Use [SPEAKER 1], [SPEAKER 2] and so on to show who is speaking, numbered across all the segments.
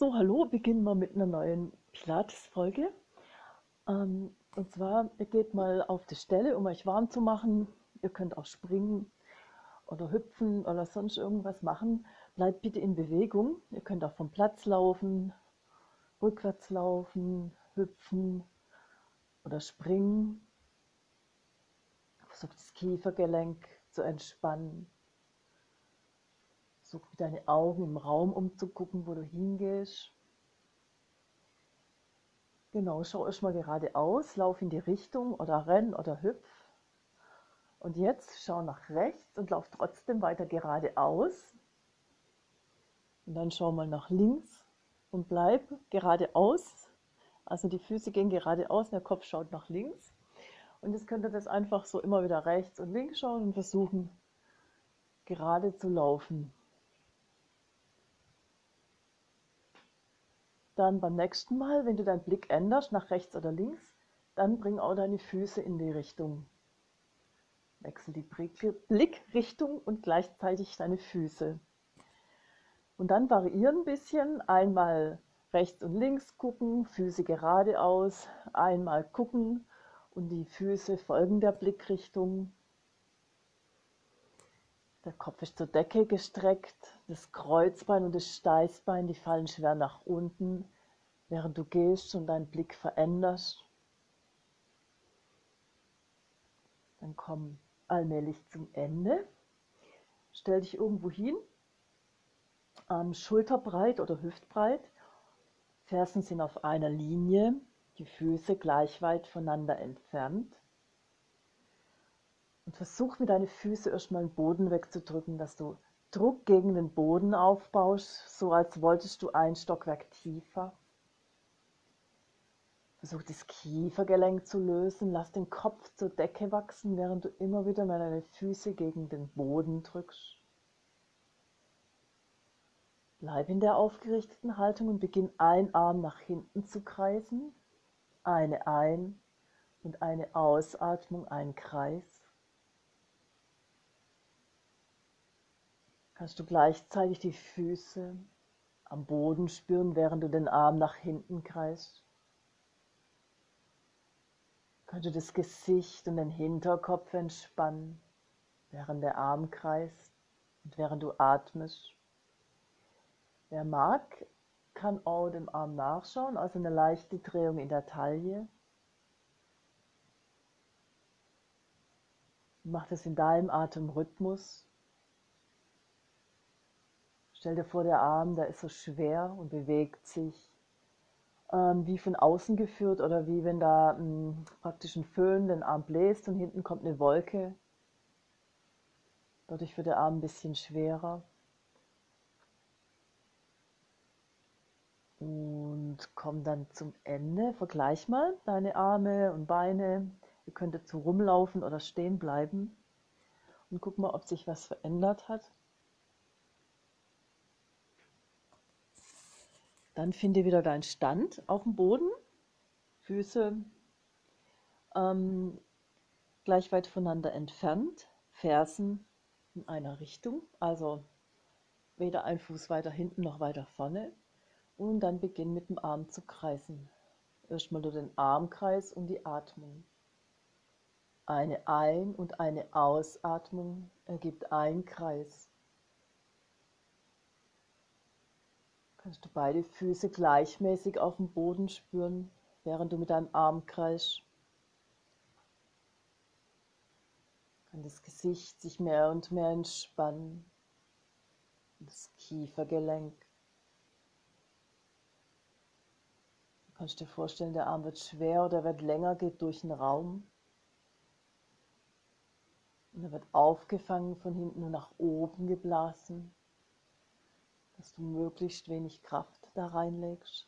[SPEAKER 1] So, hallo, beginnen wir mit einer neuen Pilates-Folge. Ähm, und zwar, ihr geht mal auf die Stelle, um euch warm zu machen. Ihr könnt auch springen oder hüpfen oder sonst irgendwas machen. Bleibt bitte in Bewegung. Ihr könnt auch vom Platz laufen, rückwärts laufen, hüpfen oder springen. Versucht das Kiefergelenk zu entspannen. Versuch mit deinen Augen im Raum umzugucken, wo du hingehst. Genau, schau erstmal geradeaus, lauf in die Richtung oder renn oder hüpf. Und jetzt schau nach rechts und lauf trotzdem weiter geradeaus. Und dann schau mal nach links und bleib geradeaus. Also die Füße gehen geradeaus, der Kopf schaut nach links. Und jetzt könnt ihr das einfach so immer wieder rechts und links schauen und versuchen, gerade zu laufen. Dann beim nächsten Mal, wenn du deinen Blick änderst, nach rechts oder links, dann bring auch deine Füße in die Richtung. Wechsel die Blickrichtung und gleichzeitig deine Füße. Und dann variieren ein bisschen. Einmal rechts und links gucken, Füße geradeaus, einmal gucken und die Füße folgen der Blickrichtung. Der Kopf ist zur Decke gestreckt, das Kreuzbein und das Steißbein, die fallen schwer nach unten, während du gehst und deinen Blick veränderst. Dann komm allmählich zum Ende. Stell dich irgendwo hin, ähm, schulterbreit oder hüftbreit. Fersen sind auf einer Linie, die Füße gleich weit voneinander entfernt. Und versuch mit deinen Füßen erstmal den Boden wegzudrücken, dass du Druck gegen den Boden aufbaust, so als wolltest du ein Stockwerk tiefer. Versuch das Kiefergelenk zu lösen, lass den Kopf zur Decke wachsen, während du immer wieder mal deine Füße gegen den Boden drückst. Bleib in der aufgerichteten Haltung und beginn ein Arm nach hinten zu kreisen, eine Ein- und eine Ausatmung, ein Kreis. Kannst du gleichzeitig die Füße am Boden spüren, während du den Arm nach hinten kreist. Kannst du das Gesicht und den Hinterkopf entspannen, während der Arm kreist und während du atmest. Wer mag, kann auch dem Arm nachschauen, also eine leichte Drehung in der Taille. Mach das in deinem Atemrhythmus. Stell dir vor, der Arm, der ist so schwer und bewegt sich ähm, wie von außen geführt oder wie wenn da mh, hm, praktisch ein Föhn den Arm bläst und hinten kommt eine Wolke. Dadurch wird der Arm ein bisschen schwerer. Und komm dann zum Ende. Vergleich mal deine Arme und Beine. Ihr könnt dazu rumlaufen oder stehen bleiben. Und guck mal, ob sich was verändert hat. Dann finde wieder deinen Stand auf dem Boden, Füße ähm, gleich weit voneinander entfernt, Fersen in einer Richtung, also weder ein Fuß weiter hinten noch weiter vorne. Und dann beginn mit dem Arm zu kreisen. Erstmal nur den Armkreis und die Atmung. Eine Ein- und eine Ausatmung ergibt ein Kreis. Kannst du beide Füße gleichmäßig auf dem Boden spüren, während du mit deinem Arm kreist. Kann das Gesicht sich mehr und mehr entspannen. Das Kiefergelenk. Du kannst dir vorstellen, der Arm wird schwer oder wird länger, geht durch den Raum. Und er wird aufgefangen von hinten und nach oben geblasen dass du möglichst wenig Kraft da reinlegst.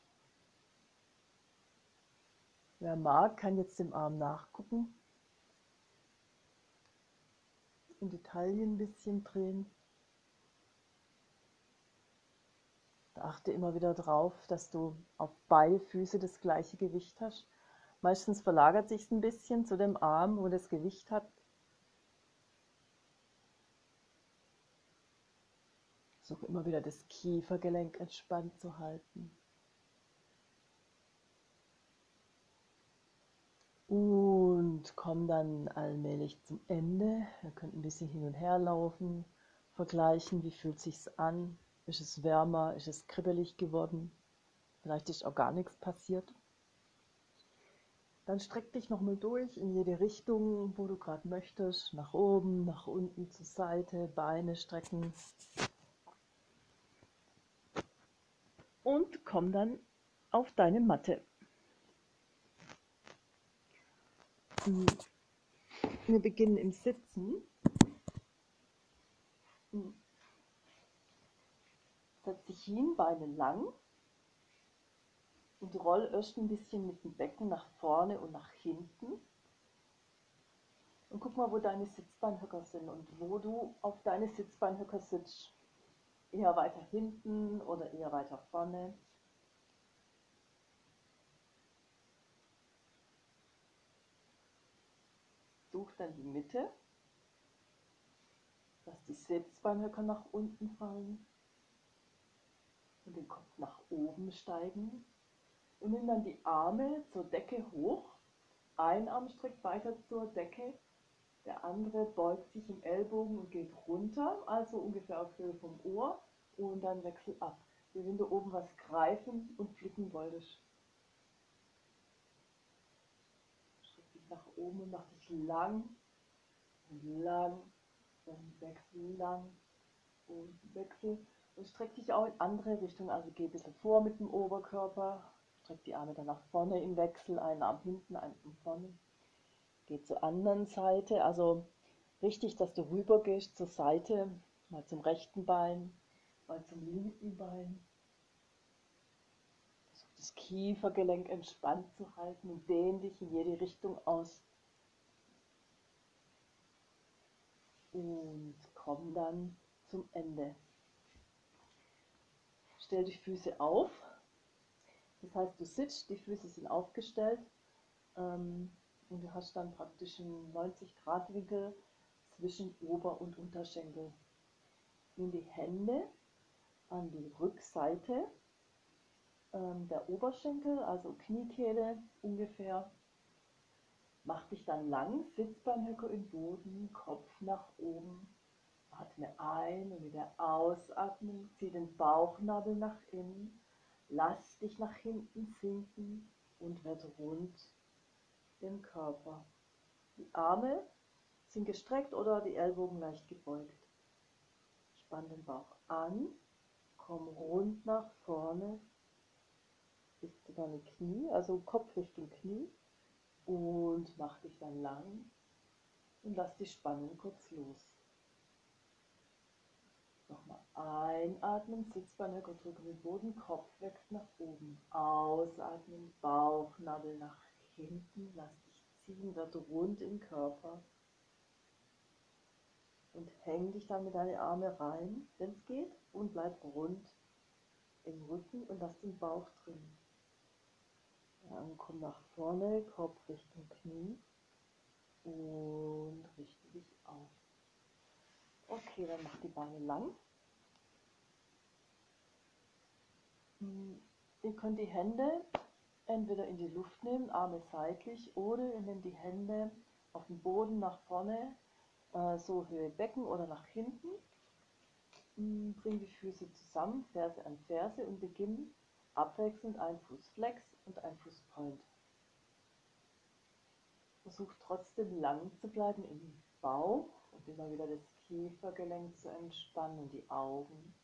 [SPEAKER 1] Wer mag, kann jetzt dem Arm nachgucken und die Taille ein bisschen drehen. achte immer wieder darauf, dass du auf beide Füße das gleiche Gewicht hast. Meistens verlagert sich es ein bisschen zu dem Arm, wo das Gewicht hat. Versuche immer wieder das Kiefergelenk entspannt zu halten. Und komm dann allmählich zum Ende. Ihr könnt ein bisschen hin und her laufen, vergleichen, wie fühlt sich's an? Ist es wärmer? Ist es kribbelig geworden? Vielleicht ist auch gar nichts passiert. Dann streck dich nochmal durch in jede Richtung, wo du gerade möchtest. Nach oben, nach unten, zur Seite, Beine strecken. Und komm dann auf deine Matte. Wir beginnen im Sitzen. Setz dich hin, Beine lang und roll erst ein bisschen mit dem Becken nach vorne und nach hinten. Und guck mal, wo deine Sitzbeinhöcker sind und wo du auf deine Sitzbeinhöcker sitzt. Eher weiter hinten oder eher weiter vorne. Such dann die Mitte, dass die Sitzbeinhöcker nach unten fallen und den Kopf nach oben steigen. Und nimm dann die Arme zur Decke hoch. Ein Arm streckt weiter zur Decke, der andere beugt sich im Ellbogen und geht runter, also ungefähr auf Höhe vom Ohr und dann wechsel ab. Wie wenn du oben was greifen und flicken wolltest. nach oben und mach dich lang und lang und wechsel lang und wechsel und streck dich auch in andere Richtungen. Also geh ein bisschen vor mit dem Oberkörper, streck die Arme dann nach vorne im Wechsel, einen Arm hinten, einen Arm vorne. Geh zur anderen Seite, also richtig, dass du rüber gehst zur Seite, mal zum rechten Bein, mal zum linken Bein das Kiefergelenk entspannt zu halten und dehn dich in jede Richtung aus. Und komm dann zum Ende. Stell die Füße auf. Das heißt, du sitzt, die Füße sind aufgestellt ähm, und du hast dann praktisch einen 90-Grad-Winkel zwischen Ober- und Unterschenkel. Nimm die Hände an die Rückseite ähm, der Oberschenkel, also Kniekehle ungefähr. Mach dich dann lang, Sitzbeinhöcker im Boden, Kopf nach oben. Atme ein und wieder ausatmen. Zieh den Bauchnabel nach innen. Lass dich nach hinten sinken und werd rund im Körper. Die Arme sind gestreckt oder die Ellbogen leicht gebeugt. Spann den Bauch an, komm rund nach vorne bis zu deine Knie, also Kopf Richtung Knie und mach dich dann lang und lass die Spannung kurz los. Nochmal einatmen, Sitzbeinhöcker drücken den Boden, Kopf wächst nach oben. Ausatmen, Bauchnabel nach hinten, lass dich ziehen, wird rund im Körper. Und häng dich dann mit deinen Armen rein, wenn es geht, und bleib rund im Rücken und lass den Bauch drin. Dann komm nach vorne, Kopf Richtung Knie und richte dich auf. Okay, dann mach die Beine lang. Hm, ihr könnt die Hände entweder in die Luft nehmen, Arme seitlich, oder ihr nehmt die Hände auf den Boden nach vorne, äh, so Höhe Becken oder nach hinten. Hm, bring die Füße zusammen, Ferse an Ferse und beginn abwechselnd ein Fußflex und ein Fußpoint. Versuch trotzdem lang zu bleiben im Bauch und immer wieder das Kiefergelenk zu entspannen und die Augen,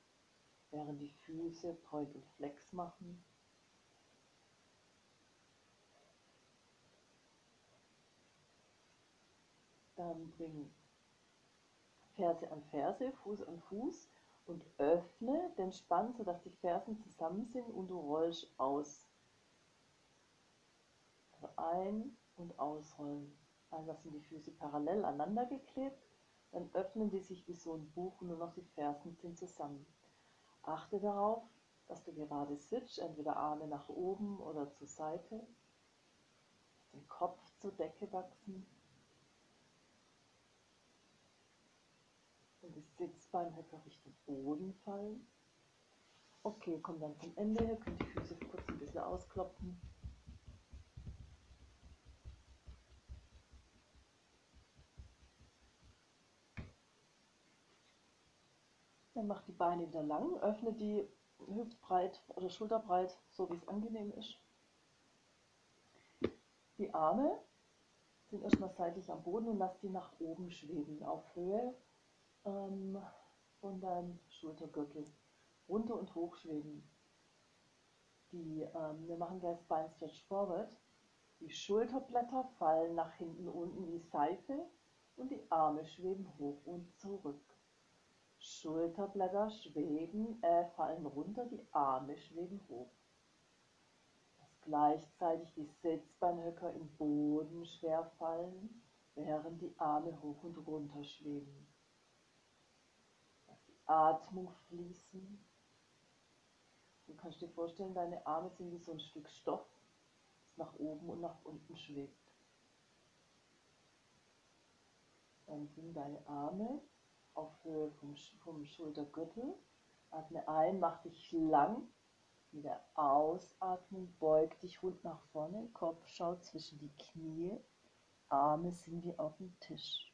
[SPEAKER 1] während die Füße Point und Flex machen. Dann bring Ferse an Ferse, Fuß an Fuß und öffne den Spann, sodass die Fersen zusammen sind und du rollst aus. Also ein- und ausrollen. Einmal sind die Füße parallel aneinander geklebt, dann öffnen die sich wie so ein Buch und nur noch die Fersen sind zusammen. Achte darauf, dass du gerade sitzt, entweder Arme nach oben oder zur Seite, den Kopf zur Decke wachsen die Sitzbeinhöcker Richtung Boden fallen. Okay, komm dann zum Ende her, könnt die Füße kurz ein bisschen ausklopfen. Dann macht die Beine wieder lang, öffnet die hüftbreit oder schulterbreit, so wie es angenehm ist. Die Arme sind erstmal seitlich am Boden und lass die nach oben schweben, auf Höhe ähm, von deinem Schultergürtel. Runter und hoch schweben. Die, ähm, wir machen gleich Spine Stretch Forward. Die Schulterblätter fallen nach hinten unten wie Seife und die Arme schweben hoch und zurück. Schulterblätter schweben, äh, fallen runter, die Arme schweben hoch. Dass gleichzeitig die Sitzbeinhöcker im Boden schwer fallen, während die Arme hoch und runter schweben. Atmung fließen. Du kannst dir vorstellen, deine Arme sind wie so ein Stück Stoff, das nach oben und nach unten schwebt. Dann sind deine Arme auf Höhe vom, vom Schultergürtel. Atme ein, mach dich lang. Mit der Ausatmung beug dich rund nach vorne. Kopf schaut zwischen die Knie. Arme sind wie auf dem Tisch.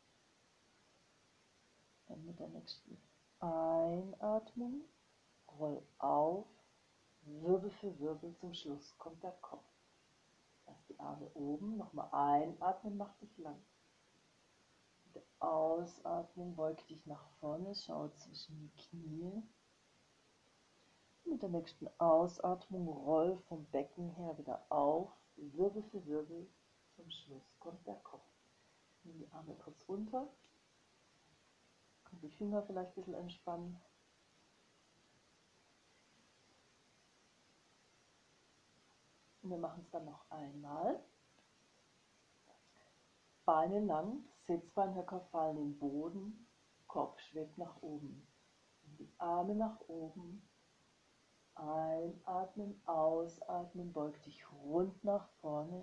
[SPEAKER 1] Dann mit der nächsten Einatmung roll auf. Wirbel für Wirbel zum Schluss kommt der Kopf. Lass die Arme oben. Nochmal einatmen, mach dich lang. Ausatmung beug dich nach vorne, schau zwischen die Knie. Mit der nächsten Ausatmung roll vom Becken her wieder auf, Wirbel für Wirbel. Zum Schluss kommt der Kopf. Nimm die Arme kurz runter. Die Finger vielleicht ein bisschen entspannen. Und wir machen es dann noch einmal. Beine lang, Sitzbeinhöcker fallen in den Boden, Kopf schwebt nach oben. Die Arme nach oben. Einatmen, ausatmen, beug dich rund nach vorne.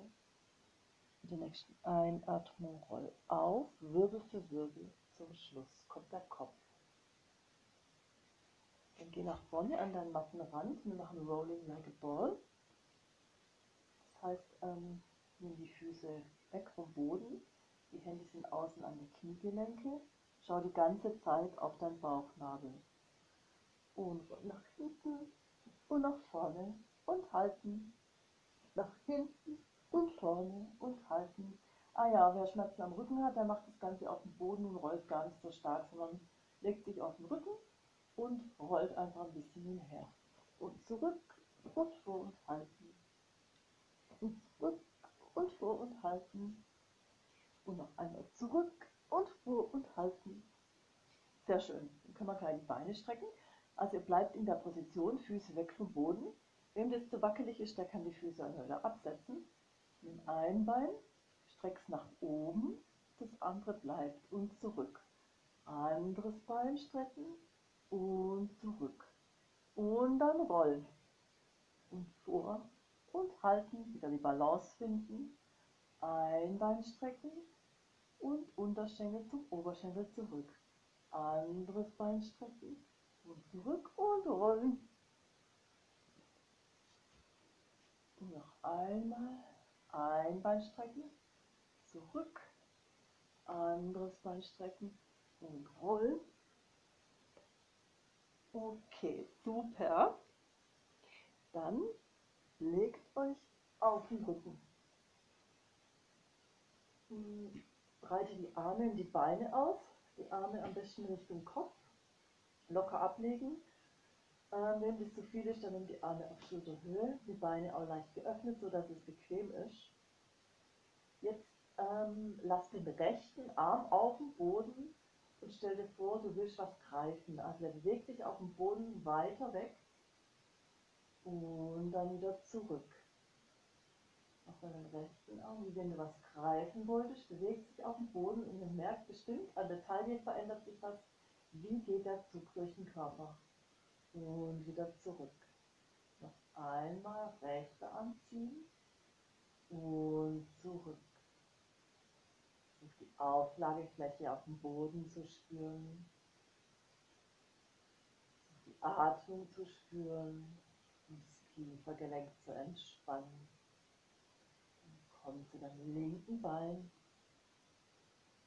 [SPEAKER 1] Mit der nächsten Einatmung roll auf, Wirbel für Wirbel. Zum Schluss kommt der Kopf. Dann geh nach vorne an deinen Mattenrand. Wir machen Rolling like a Ball. Das heißt, ähm, nimm die Füße weg vom Boden, die Hände sind außen an die Kniegelenke. Schau die ganze Zeit auf deinen Bauchnabel. Und nach hinten und nach vorne und halten. Nach hinten und vorne und halten. Ah ja, wer Schmerzen am Rücken hat, der macht das Ganze auf dem Boden und rollt gar nicht so stark, sondern legt sich auf den Rücken und rollt einfach ein bisschen hinher. Und zurück und vor und halten. Und zurück und vor und halten und noch einmal zurück und vor und halten. Sehr schön. Dann können wir gleich die Beine strecken. Also ihr bleibt in der Position, Füße weg vom Boden. Wem das zu wackelig ist, der kann die Füße wieder absetzen. Nimm ein Bein, streck es nach oben, das andere bleibt und zurück. Anderes Bein strecken und zurück. Und dann rollen. Und vor und halten, wieder die Balance finden. Ein Bein strecken und Unterschenkel zum Oberschenkel zurück. Anderes Bein strecken und zurück und rollen. Und noch einmal ein Bein strecken, zurück, anderes Bein strecken und rollen. Okay, super. Dann legt euch auf den Rücken. Breite die Arme und die Beine aus, die Arme am besten Richtung Kopf, locker ablegen. Ähm, wenn das zu viel ist, dann nimm die Arme auf Schulterhöhe, die Beine auch leicht geöffnet, sodass es bequem ist. Jetzt ähm, lass den rechten Arm auf dem Boden und stell dir vor, du willst was greifen. Also er bewegt sich auf dem Boden weiter weg und dann wieder zurück auf deinen rechten Arm, wie wenn du was greifen wolltest, bewegt sich auf dem Boden und ihr merkt bestimmt, an der Taille verändert sich was. Wie geht der Zug durch den Körper? Und wieder zurück. Noch einmal rechte anziehen und zurück. Und die Auflagefläche auf dem Boden zu spüren. Atmung zu spüren und das Kiefergelenk zu entspannen. Komm zu deinem linken Bein.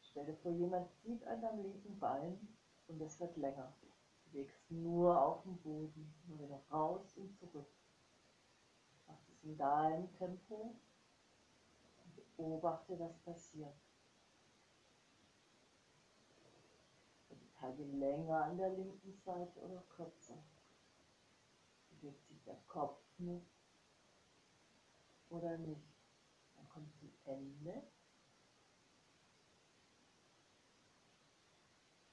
[SPEAKER 1] Stell dir vor, jemand zieht an deinem linken Bein und es wird länger. Du bewegst nur auf dem Boden, nur wieder raus und zurück. Mach es in deinem Tempo und beobachte, was passiert. Taille länger an der linken Seite oder kürzer. Bewegt sich der Kopf mit oder nicht. Dann kommt zum Ende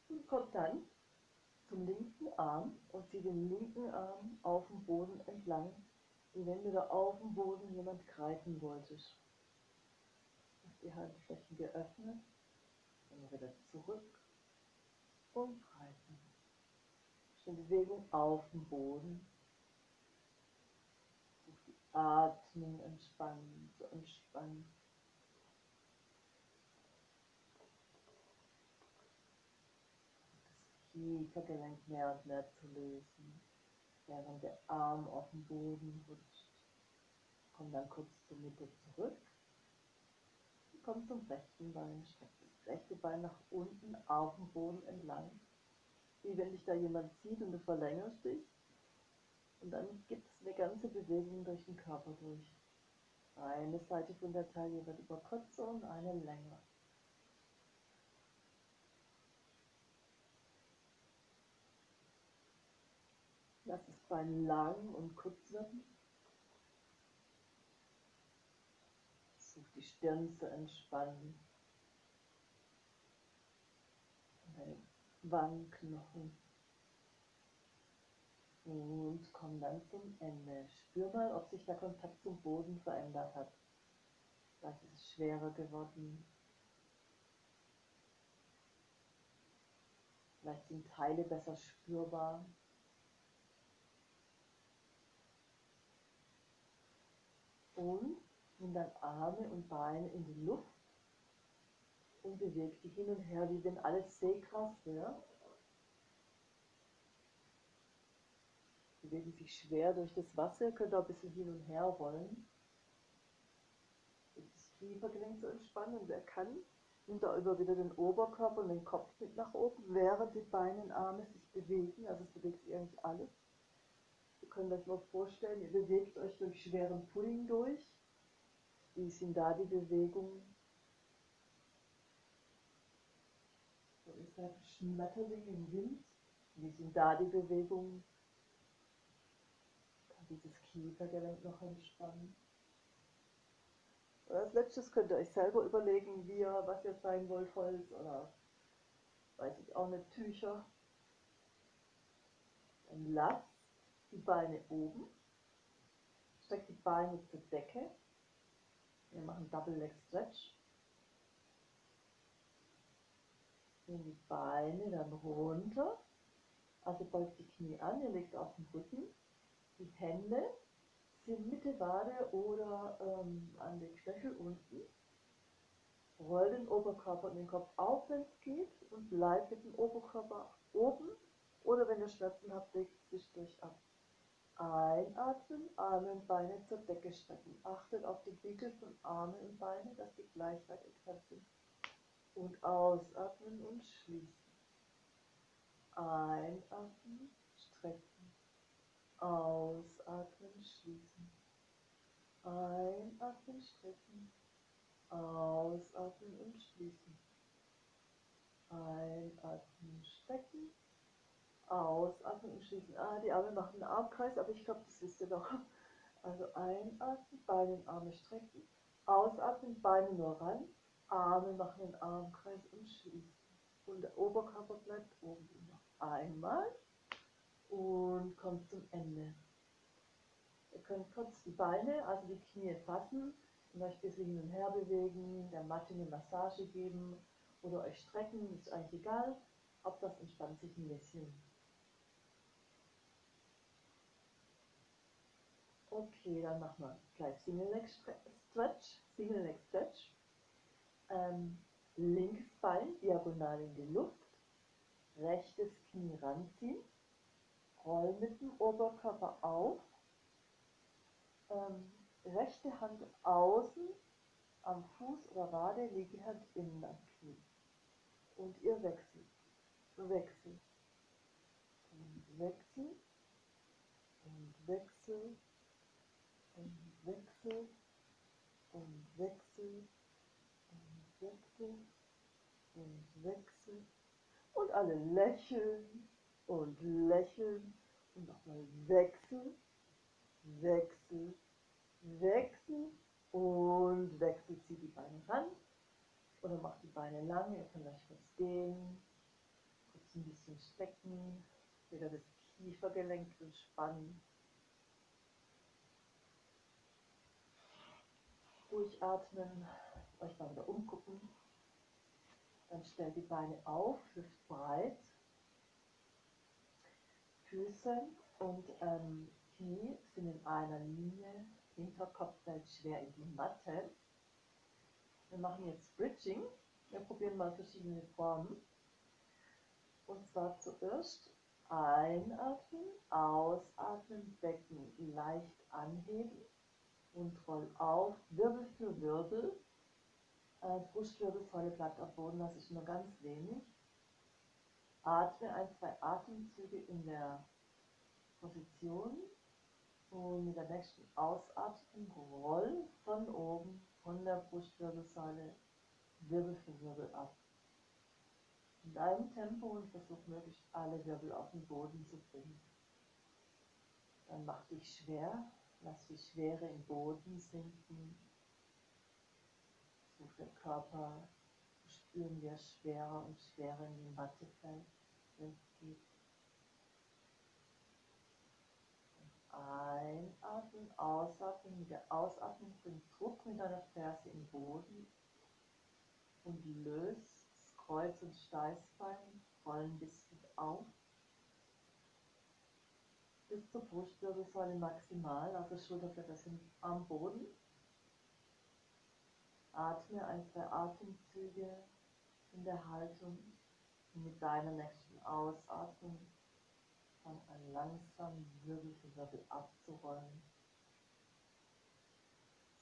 [SPEAKER 1] und kommt dann zum linken Arm und zieht den linken Arm auf dem Boden entlang, wie wenn du da auf dem Boden jemand greifen wolltest. Die Handflächen geöffnet, dann wieder zurück und breiten. Schon Bewegung auf dem Boden. Die Atmung entspannen, zu entspannen. Das Kiefergelenk mehr und mehr zu lösen, während der Arm auf dem Boden rutscht. Komm dann kurz zur Mitte zurück. Komm zum rechten Bein, streck rechte Bein nach unten auf dem Boden entlang. Wie wenn dich da jemand zieht und du verlängerst dich. Und dann gibt es eine ganze Bewegung durch den Körper durch. Eine Seite von der Taille wird über kürzer und eine länger. Lass das Bein lang und kurz werden. Versuch die Stirn zu entspannen. Wangenknochen. Und komm dann zum Ende. Spür mal, ob sich der Kontakt zum Boden verändert hat. Vielleicht ist es schwerer geworden. Vielleicht sind Teile besser spürbar. Und nimm dann Arme und Beine in die Luft und bewegt die hin und her, wie wenn alles Seegras wäre. Bewegen sich schwer durch das Wasser, könnt auch ein bisschen hin und her rollen. Das Kiefergelenk zu entspannen. Wer kann, nimmt da immer wieder den Oberkörper und den Kopf mit nach oben, während die Beine und Arme sich bewegen. Also es bewegt sich eigentlich alles. Ihr könnt euch mal vorstellen, ihr bewegt euch durch schweren Pudding durch. Wie sind da die Bewegungen? Ist halt Schmetterling im Wind. Wie sind da die Bewegungen? Kann dieses Kiefergelenk noch entspannen? Und als letztes könnt ihr euch selber überlegen, wie ihr, was ihr sein wollt, Holz oder weiß ich auch nicht, Tücher. Dann lasst die Beine oben, streckt die Beine zur Decke. Wir machen Double Leg Stretch. Nehmen die Beine dann runter. Also beugt die Knie an, ihr legt auf den Rücken. Die Hände sind Mitte Wade oder ähm, an den Knöchel unten. Roll den Oberkörper und den Kopf auf, wenn es geht, und bleibt mit dem Oberkörper oben. Oder wenn ihr Schmerzen habt, legt zwischendurch ab. Einatmen, Arme und Beine zur Decke strecken. Achtet auf die Winkel von Arme und Beine, dass die gleich weit entfernt sind und ausatmen und schließen. Einatmen, strecken. Ausatmen, schließen. Einatmen, strecken. Ausatmen und schließen. Einatmen, strecken. Ausatmen und schließen. Ah, die Arme machen einen Armkreis, aber ich glaube, das wisst ihr doch. Also einatmen, Beine und Arme strecken. Ausatmen, Beine nur ran Arme machen den Armkreis und schließen. Und der Oberkörper bleibt oben. Noch einmal und kommt zum Ende. Ihr könnt kurz die Beine, also die Knie fassen euch ein bisschen hin und her bewegen, der Matte eine Massage geben oder euch strecken, ist eigentlich egal. Ob das entspannt sich ein bisschen. Okay, dann machen wir gleich Single Leg Stretch, Single Leg Stretch ähm, linkes Bein diagonal in die Luft, rechtes Knie ranziehen, roll mit dem Oberkörper auf, ähm, rechte Hand außen am Fuß oder Wade, linke Hand innen am Knie. Und ihr wechselt, wechselt und wechselt und wechselt und wechselt und wechselt und wechselt und wechselt und alle lächeln und lächeln und nochmal wechseln, wechseln, wechseln und wechselt sie die Beine ran oder macht die Beine lang. Ihr könnt euch kurz gehen, kurz ein bisschen strecken, wieder das Kiefergelenk entspannen. Durchatmen, euch mal wieder umgucken. Dann stellt die Beine auf, hüftbreit. Füße und ähm, Knie sind in einer Linie, Hinterkopf fällt schwer in die Matte. Wir machen jetzt Bridging. Wir probieren mal verschiedene Formen. Und zwar zuerst einatmen, ausatmen, Becken leicht anheben und roll auf, Wirbel für Wirbel. Äh, Brustwirbelsäule bleibt auf Boden, das ist nur ganz wenig. Atme ein, zwei Atemzüge in der Position und mit der nächsten Ausatmung roll von oben, von der Brustwirbelsäule Wirbel für Wirbel ab. In deinem Tempo und versuch möglichst alle Wirbel auf den Boden zu bringen. Dann mach dich schwer, lass die Schwere im Boden sinken. Versuch den Körper spüren, wie er schwerer und schwerer in die Matte geht. Einatmen, ausatmen. Mit der Ausatmung bring Druck mit deiner Ferse im Boden und löst Kreuz- und Steißbein, rollen ein bisschen auf. Bis zur Brustwirbelsäule maximal, also Schulterblätter sind am Boden. Atme ein, zwei Atemzüge in der Haltung und mit deiner nächsten Ausatmung fang an langsam Wirbel für Wirbel abzurollen.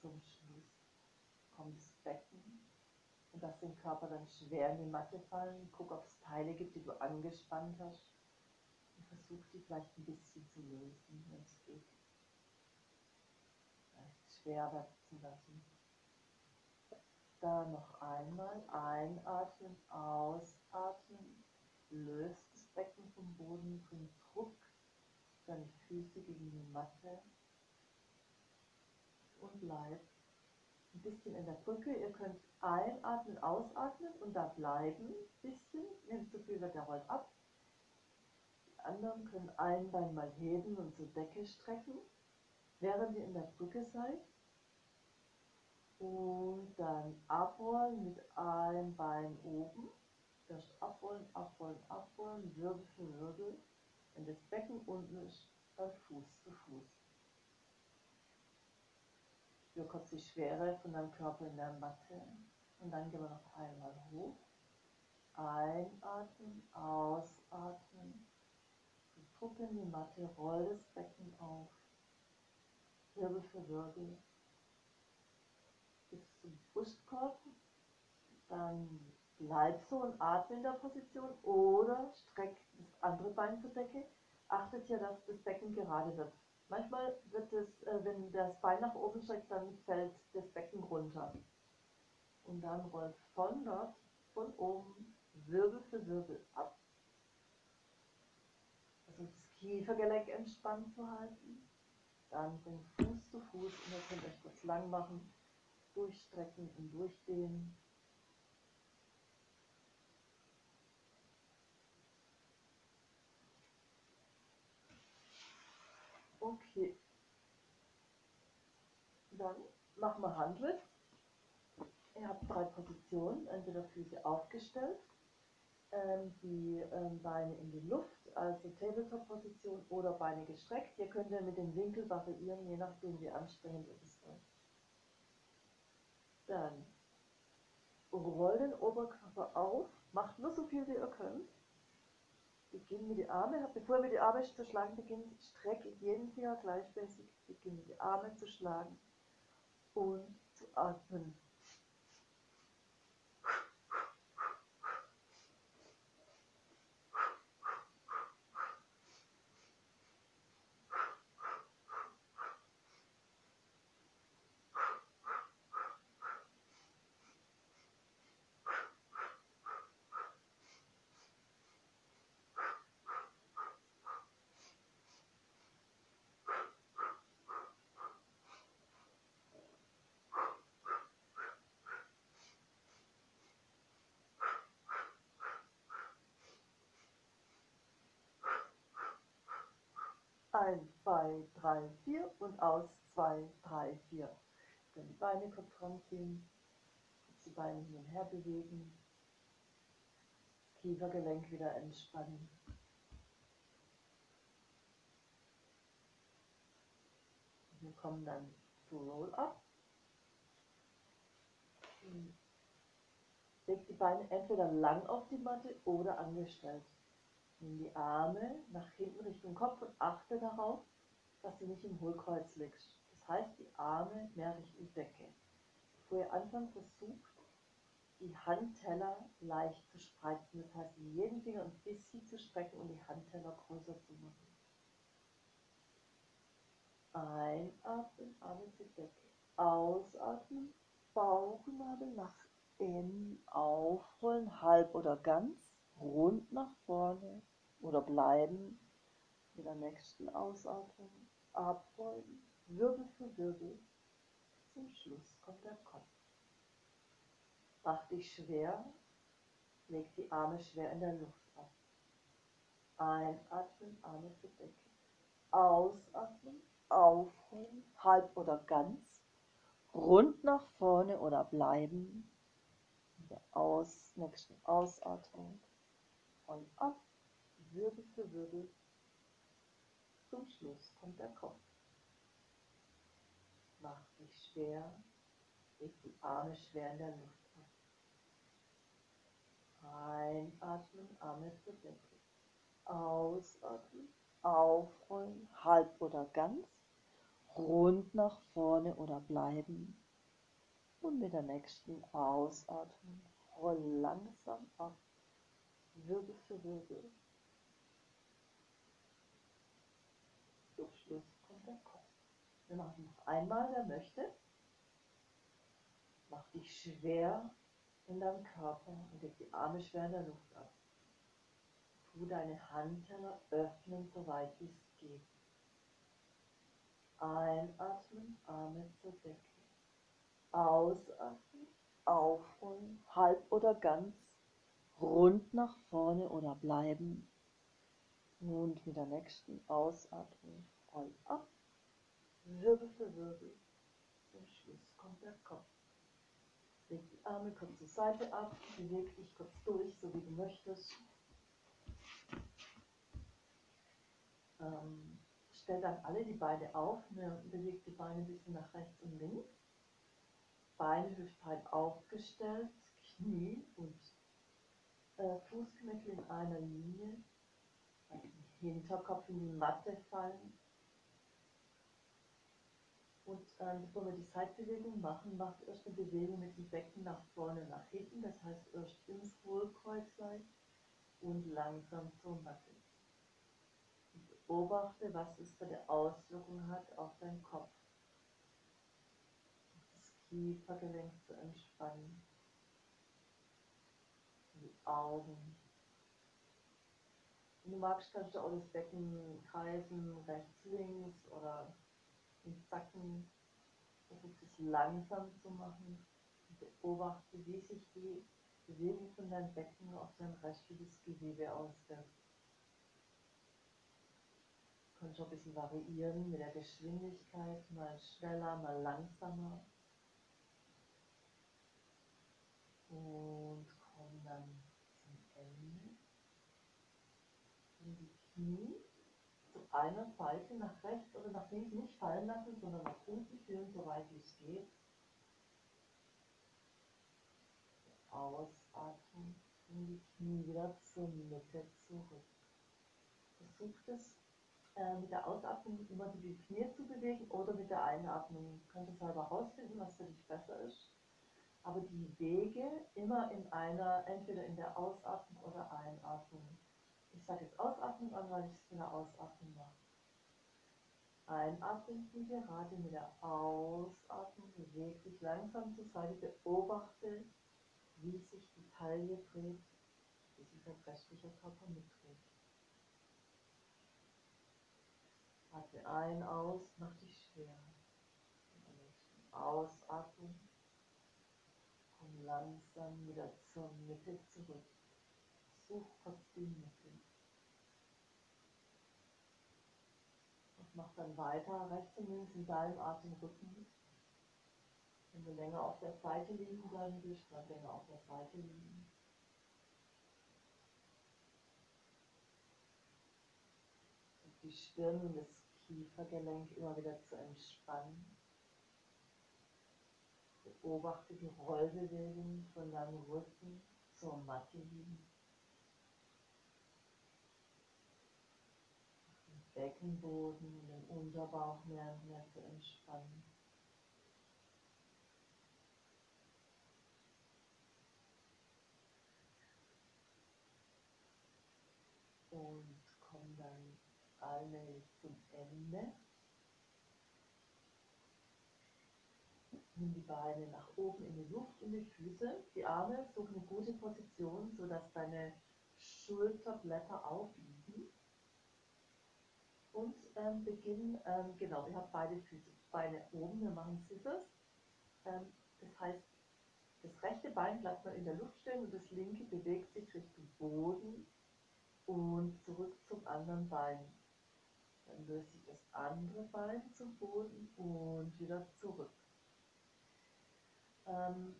[SPEAKER 1] Zum Schluss kommt das Becken und lass den Körper dann schwer in die Matte fallen. Guck, ob es Teile gibt, die du angespannt hast und versuch die vielleicht ein bisschen zu lösen, wenn es geht. Vielleicht schwer zu lassen. Da noch einmal einatmen, ausatmen, löst das Becken vom Boden, bringt Druck, deine Füße gegen die Matte und bleib ein bisschen in der Brücke. Ihr könnt einatmen, ausatmen und da bleiben ein bisschen. Wenn zu viel der rollt ab. Die anderen können ein Bein mal heben und zur Decke strecken, während ihr in der Brücke seid. Und dann abrollen mit einem Bein oben. Erst abrollen, abrollen, abrollen, Wirbel für Wirbel. Wenn das Becken unten ist, dann Fuß zu Fuß. Spür kurz die Schwere von deinem Körper in der Matte. Und dann gehen wir noch einmal hoch. Einatmen, ausatmen. Druck in die Matte, roll das Becken auf. Wirbel für Wirbel zum Brustkorb. Dann bleib so und atme in der Position oder streck das andere Bein zur Decke. Achtet ja, dass das Becken gerade wird. Manchmal wird es, äh, wenn das Bein nach oben streckt, dann fällt das Becken runter. Und dann rollt von dort, von oben, Wirbel für Wirbel ab. Also das Kiefergelenk entspannt zu halten. Dann bringt Fuß zu Fuß und ihr könnt euch kurz lang machen durchstrecken und durchdehnen. Okay. Dann machen wir Handlift. Ihr habt drei Positionen, entweder Füße aufgestellt, ähm, die ähm, Beine in die Luft, also Tabletop-Position oder Beine gestreckt. Hier könnt ihr mit dem Winkel variieren, je nachdem wie anstrengend es ist. Dann roll den Oberkörper auf, macht nur so viel wie ihr könnt. beginnen mit den Armen. Bevor wir die Arme zu schlagen beginnen, strecke jeden Finger gleichmäßig. Beginne die Arme zu schlagen und zu atmen. Ein, zwei, drei, vier und aus. Zwei, drei, vier. Dann die Beine kurz ranziehen. Die Beine hin und her bewegen. Kiefergelenk wieder entspannen. Wir kommen dann zu Roll-Up. Leg die Beine entweder lang auf die Matte oder angestellt. Nimm die Arme nach hinten Richtung Kopf und achte darauf, dass du nicht im Hohlkreuz liegst. Das heißt, die Arme mehr Richtung Decke. Bevor ihr anfangt, versucht, die Handteller leicht zu spreizen. Das heißt, jeden Finger ein bisschen zu strecken und die Handteller größer zu machen. Einatmen, Arme zur Decke. Ausatmen, Bauchnabel nach innen aufrollen, halb oder ganz rund nach vorne oder bleiben mit der nächsten Ausatmung abrollen, Wirbel für Wirbel. Zum Schluss kommt der Kopf. Mach dich schwer, leg die Arme schwer in der Luft ab. Einatmen, Arme zur Decke. Ausatmen, aufrollen, halb oder ganz, rund nach vorne oder bleiben. Wieder aus, nächsten Ausatmung und ab, Wirbel für Wirbel. Zum Schluss kommt der Kopf. Mach dich schwer, leg die Arme schwer in der Luft ab. Einatmen, Arme zur Decke. Ausatmen, aufrollen, halb oder ganz, rund nach vorne oder bleiben. Und mit der nächsten Ausatmung roll langsam ab Wirbel für Wirbel. Zum Schluss kommt der Kopf. Wir machen noch einmal, wer möchte. Mach dich schwer in deinem Körper und leg die Arme schwer in der Luft ab. Tu deine Handteller öffnen, soweit es geht. Einatmen, Arme zur Decke. Ausatmen, aufrollen, halb oder ganz rund nach vorne oder bleiben. Und mit der nächsten Ausatmung roll ab, Wirbel für Wirbel. Zum Schluss kommt der Kopf. Leg die Arme kurz zur Seite ab, beweg dich kurz durch, so wie du möchtest. Ähm, stell dann alle die Beine auf, ne, beweg die Beine ein bisschen nach rechts und links. Beine hüftbreit aufgestellt, Knie und Fußknöchel in einer Linie, Hinterkopf in die Matte fallen. Und äh, bevor wir die Seitbewegung machen, macht erst eine Bewegung mit dem Becken nach vorne, nach hinten. Das heißt erst ins Hohlkreuzlein und langsam zur Matte. Und beobachte, was es für eine Auswirkung hat auf deinen Kopf. Das Kiefergelenk zu entspannen. Augen. Wenn du magst, kannst du auch das Becken kreisen, rechts, links oder in Zacken. Versuch es langsam zu machen. Beobachte, wie sich die Bewegung von deinem Becken auf dein restliches Gewebe auswirkt. Du kannst auch ein bisschen variieren mit der Geschwindigkeit, mal schneller, mal langsamer. Und komm dann Knie zu einer Seite nach rechts oder nach links nicht fallen lassen, sondern nach unten führen, soweit es geht. Ausatmen und die Knie wieder zur Mitte zurück. versucht es äh, mit der Ausatmung immer die Knie zu bewegen oder mit der Einatmung. Du kannst selber herausfinden, was für dich besser ist. Aber die Wege immer in einer, entweder in der Ausatmung oder Einatmung. Ich sage jetzt Ausatmung an, weil ich es in der Ausatmung mache. Einatmen die gerade mit der Ausatmung bewegt sich langsam zur Seite, beobachte, wie sich die Taille dreht, wie sich der restliche Körper mitdreht. Atme ein, aus, mach dich schwer. Ausatmung, komm langsam wieder zur Mitte zurück. Such die Mitte. Und mach dann weiter rechts und links in deinem Atemrhythmus. Wenn du länger auf der Seite liegen bleiben willst, dann länger auf der Seite liegen. Die Stirn und das Kiefergelenk immer wieder zu entspannen. Beobachte die Rollbewegung von deinem Rücken zur Matte hin. Den Beckenboden und den Unterbauch mehr zu entspannen. Und komm dann allmählich zum Ende. Nimm die Beine nach oben in die Luft und die Füße. Die Arme such eine gute Position, sodass deine Schulterblätter aufliegen. Und ähm, beginn, ähm, genau, ihr habt beide Füße, Beine oben, wir machen Scissors. Ähm, das heißt, das rechte Bein bleibt mal in der Luft stehen und das linke bewegt sich Richtung Boden und zurück zum anderen Bein. Dann löst sich das andere Bein zum Boden und wieder zurück. Ähm,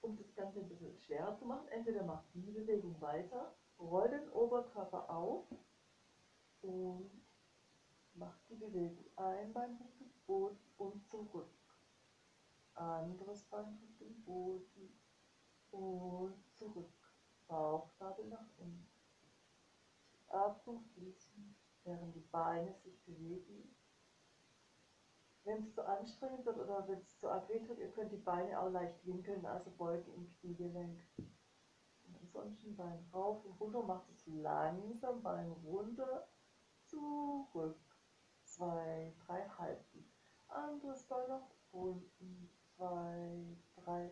[SPEAKER 1] um das Ganze ein bisschen schwerer zu machen, entweder macht die Bewegung weiter, roll den Oberkörper auf und macht die Bewegung ein Bein Richtung Boden und zurück. Anderes Bein Richtung Boden und zurück. Bauchnabel nach unten. Atmung fließen während die Beine sich bewegen. Wenn es zu anstrengend wird oder wenn es zu arg wird, ihr könnt die Beine auch leicht winkeln, also beugen im Kniegelenk. Und ansonsten Bein rauf und runter, macht es langsam, Bein runter, zurück, zwei, drei, halten. Anderes Bein nach unten, zwei, drei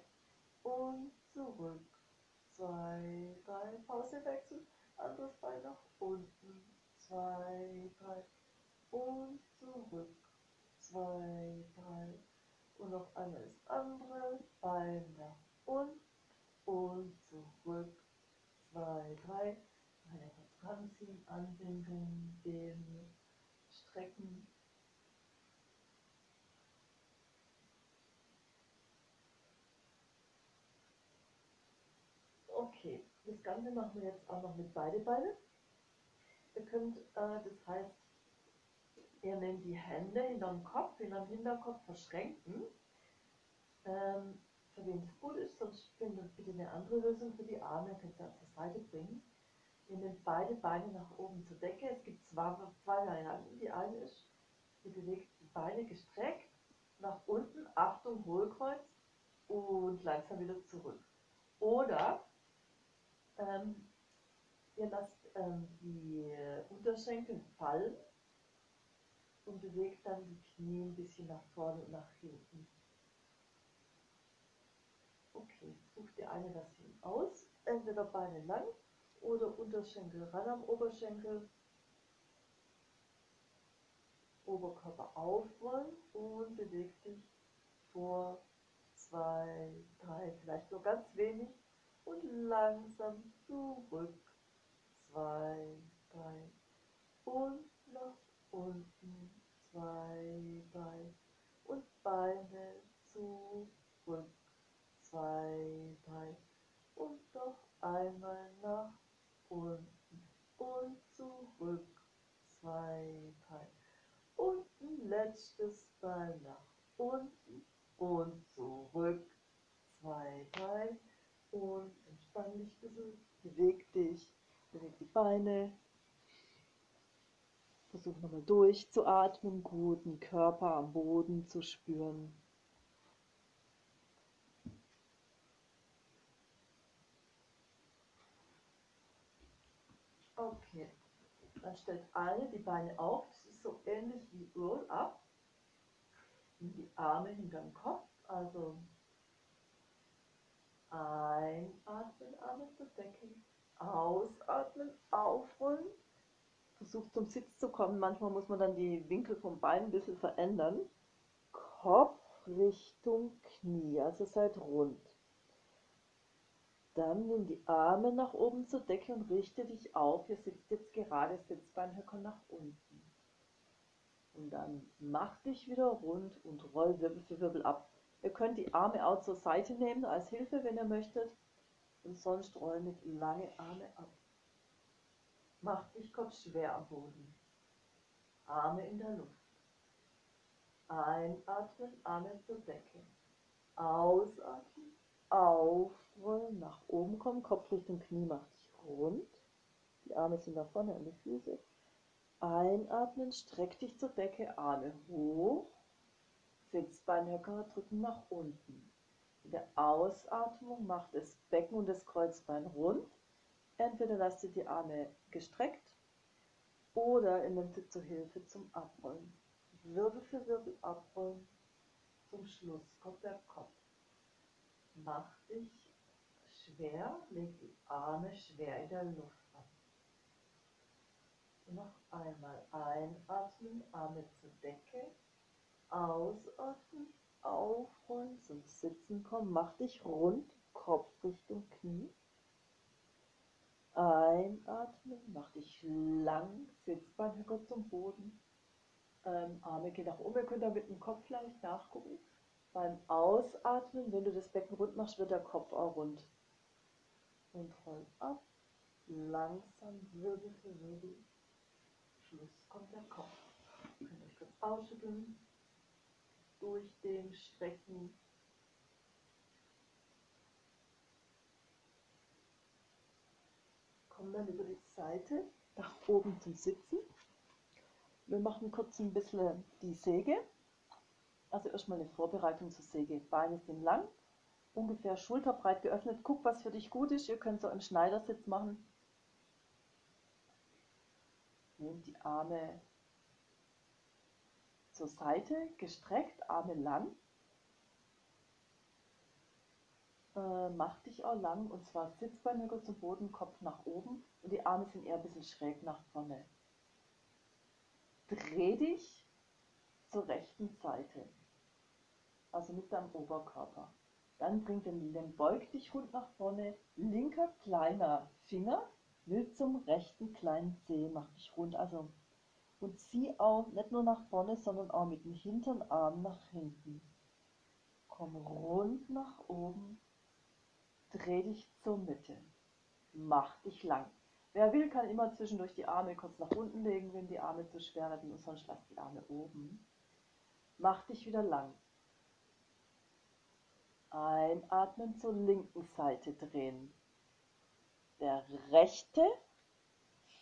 [SPEAKER 1] und zurück, zwei, drei, Pause wechseln, anderes Bein nach unten, zwei, drei und zurück, zwei, drei. Und noch einmal das andere Bein nach unten und zurück, zwei, drei, etwas ranziehen, anwinkeln, dehnen, strecken. Okay, das Ganze machen wir jetzt auch noch mit beide Beine. Ihr könnt, äh, das heißt, ihr nehmt die Hände hinterm Kopf, hinterm Hinterkopf verschränken. Ähm, für wen es gut ist, sonst findet bitte eine andere Lösung für die Arme, könnt ihr zur Seite bringen. Ihr nehmt beide Beine nach oben zur Decke. Es gibt zwei, zwei Varianten. Die eine ist, ihr bewegt die Beine gestreckt nach unten, Achtung, Hohlkreuz und langsam wieder zurück. Oder ähm, ihr lasst ähm, die Unterschenkel fallen und bewegt dann die Knie ein bisschen nach vorne und nach hinten. Okay, sucht ihr eine Version aus, entweder Beine lang oder Unterschenkel ran am Oberschenkel, Oberkörper aufrollen und bewegt sich vor zwei, drei, vielleicht nur ganz wenig und langsam zurück. Zwei, drei und nach unten, zwei, drei und Beine zurück, zwei, drei und noch einmal nach unten und zurück, zwei, und ein letztes Bein nach unten. Und zurück, zwei, drei und entspann dich ein bisschen, beweg dich. Bewegt die Beine. Versuch nochmal durchzuatmen, guten Körper am Boden zu spüren. Okay, dann stellt alle die Beine auf, das ist so ähnlich wie Roll-Up. Die Arme hinterm Kopf, also einatmen, Arme zur Decke, ausatmen, aufrollen, versucht zum Sitz zu kommen. Manchmal muss man dann die Winkel vom Bein ein bisschen verändern. Kopf Richtung Knie, also seid rund. Dann nimm die Arme nach oben zur Decke und richte dich auf. Ihr sitzt jetzt gerade, Sitzbeinhöcker nach unten. Und dann mach dich wieder rund und roll Wirbel für Wirbel ab. Ihr könnt die Arme auch zur Seite nehmen als Hilfe, wenn ihr möchtet. Und sonst rollen mit lange Arme ab. Mach dich kurz schwer am Boden. Arme in der Luft. Einatmen, Arme zur Decke. Ausatmen, aufrollen, nach oben kommen, Kopf Richtung Knie, mach dich rund. Die Arme sind nach vorne an die Füße. Einatmen, streck dich zur Decke, Arme hoch. Sitzbeinhöcker drücken nach unten. In der Ausatmung macht das Becken und das Kreuzbein rund. Entweder lasst ihr die Arme gestreckt oder ihr nehmt sie zur Hilfe zum Abrollen. Wirbel für Wirbel abrollen. Zum Schluss kommt der Kopf. Mach dich schwer, leg die Arme schwer in der Luft ab. Noch einmal einatmen, Arme zur Decke, ausatmen, aufrollen, zum Sitzen kommen, mach dich rund, Kopf Richtung Knie. Einatmen, mach dich lang, Sitzbeinhöcker zum Boden. Ähm, Arme gehen nach oben, ihr könnt da mit dem Kopf leicht nachgucken. Beim Ausatmen, wenn du das Becken rund machst, wird der Kopf auch rund. Und roll ab, langsam Wirbel für Wirbel. Schluss kommt der Kopf. Ihr könnt euch kurz ausschütteln, durch den Strecken. Kommen dann über die Seite nach oben zum Sitzen. Wir machen kurz ein bisschen die Säge. Also erstmal eine Vorbereitung zur Säge. Beine sind lang, ungefähr schulterbreit geöffnet. Guck, was für dich gut ist. Ihr könnt so einen Schneidersitz machen. Nehmt die Arme zur Seite, gestreckt, Arme lang. Äh, mach dich auch lang und zwar Sitzbeinhöcker zum Boden, Kopf nach oben und die Arme sind eher ein bisschen schräg nach vorne. Dreh dich zur rechten Seite also mit deinem Oberkörper. Dann bring den, den beug dich rund nach vorne, linker kleiner Finger will zum rechten kleinen Zeh, mach dich rund, also und zieh auch nicht nur nach vorne, sondern auch mit dem hinteren Arm nach hinten. Komm rund nach oben, dreh dich zur Mitte, mach dich lang. Wer will, kann immer zwischendurch die Arme kurz nach unten legen, wenn die Arme zu schwer werden und sonst lass die Arme oben. Mach dich wieder lang. Einatmen zur linken Seite drehen. Der rechte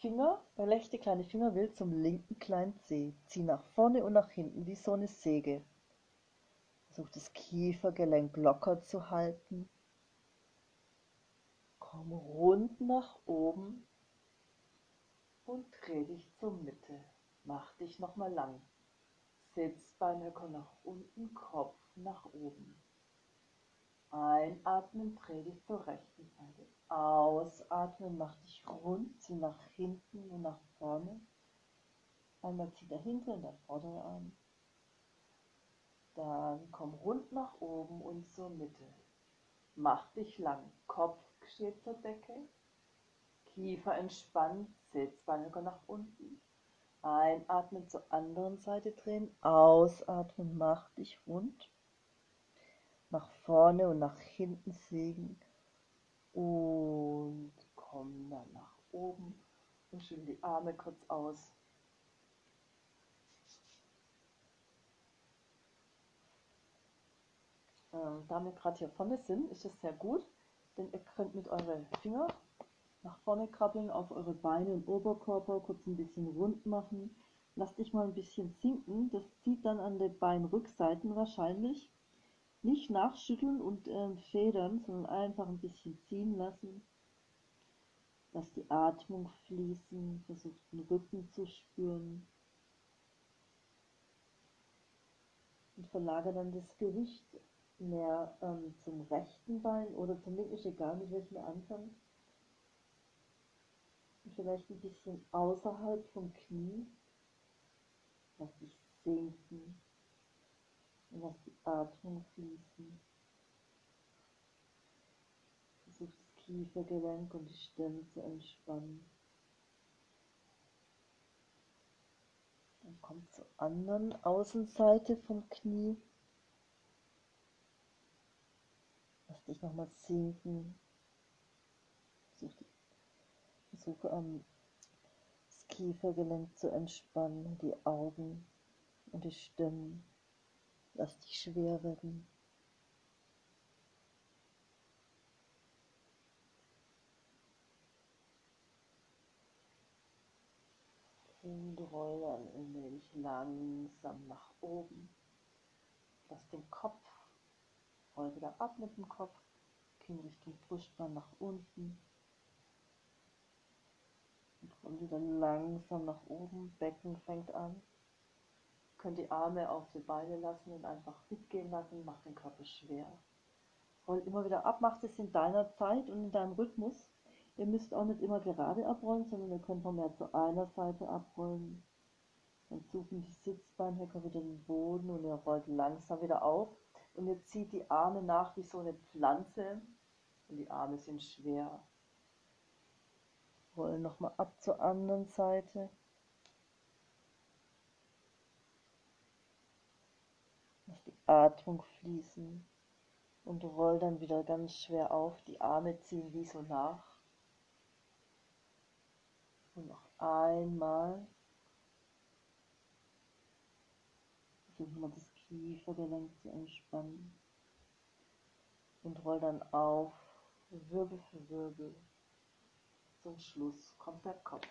[SPEAKER 1] Finger, der rechte kleine Finger will zum linken kleinen Zeh. Zieh nach vorne und nach hinten wie so eine Säge. Versuch das Kiefergelenk locker zu halten. Komm rund nach oben und dreh dich zur Mitte. Mach dich nochmal lang. Sitzbeinhöcker nach unten, Kopf nach oben. Einatmen, dreh dich zur rechten Seite. Ausatmen, mach dich rund, zieh nach hinten und nach vorne. Einmal zieh der hintere und der vordere Arm. Dann komm rund nach oben und zur Mitte. Mach dich lang. Kopf steht zur Decke. Kiefer entspannt. Sitzbeinhöcker nach unten. Einatmen zur anderen Seite drehen. Ausatmen, mach dich rund nach vorne und nach hinten sägen und komm dann nach oben und schön die Arme kurz aus. Ähm, da wir gerade hier vorne sind, ist es sehr gut, denn ihr könnt mit euren Finger nach vorne krabbeln, auf eure Beine und Oberkörper kurz ein bisschen rund machen. Lass dich mal ein bisschen sinken. Das zieht dann an den Beinrückseiten wahrscheinlich. Nicht nachschütteln und äh, federn, sondern einfach ein bisschen ziehen lassen. Lass die Atmung fließen, versuch den Rücken zu spüren. Und verlagere dann das Gewicht mehr ähm, zum rechten Bein oder zum linken, ist egal mit welchem wir anfangen. Und vielleicht ein bisschen außerhalb vom Knie. Lass dich sinken lass die Atmung fließen. Versuch das Kiefergelenk und die Stirn zu entspannen. Dann komm zur anderen Außenseite vom Knie. Lass dich nochmal sinken. Versuch, die, versuche am das Kiefergelenk zu entspannen, die Augen und die Stirn. Lass dich schwer werden. Und roll dann allmählich langsam nach oben. Lass den Kopf, roll wieder ab mit dem Kopf, Kinn Richtung Brustbein nach unten. Und roll wieder langsam nach oben, Becken fängt an. Könnt die Arme auf die Beine lassen und einfach mitgehen lassen, macht den Körper schwer. Roll immer wieder ab, mach das in deiner Zeit und in deinem Rhythmus. Ihr müsst auch nicht immer gerade abrollen, sondern ihr könnt noch mehr zu einer Seite abrollen. Dann suchen die Sitzbeinhöcker wieder den Boden und ihr rollt langsam wieder auf. Und ihr zieht die Arme nach wie so eine Pflanze. Und die Arme sind schwer. Rollen nochmal ab zur anderen Seite. Lass die Atmung fließen und roll dann wieder ganz schwer auf. Die Arme ziehen wie so nach. Und noch einmal. Versuchen wir das Kiefergelenk zu entspannen. Und roll dann auf, Wirbel für Wirbel. Zum Schluss kommt der Kopf.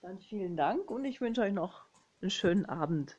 [SPEAKER 1] Dann vielen Dank und ich wünsche euch noch einen schönen Abend.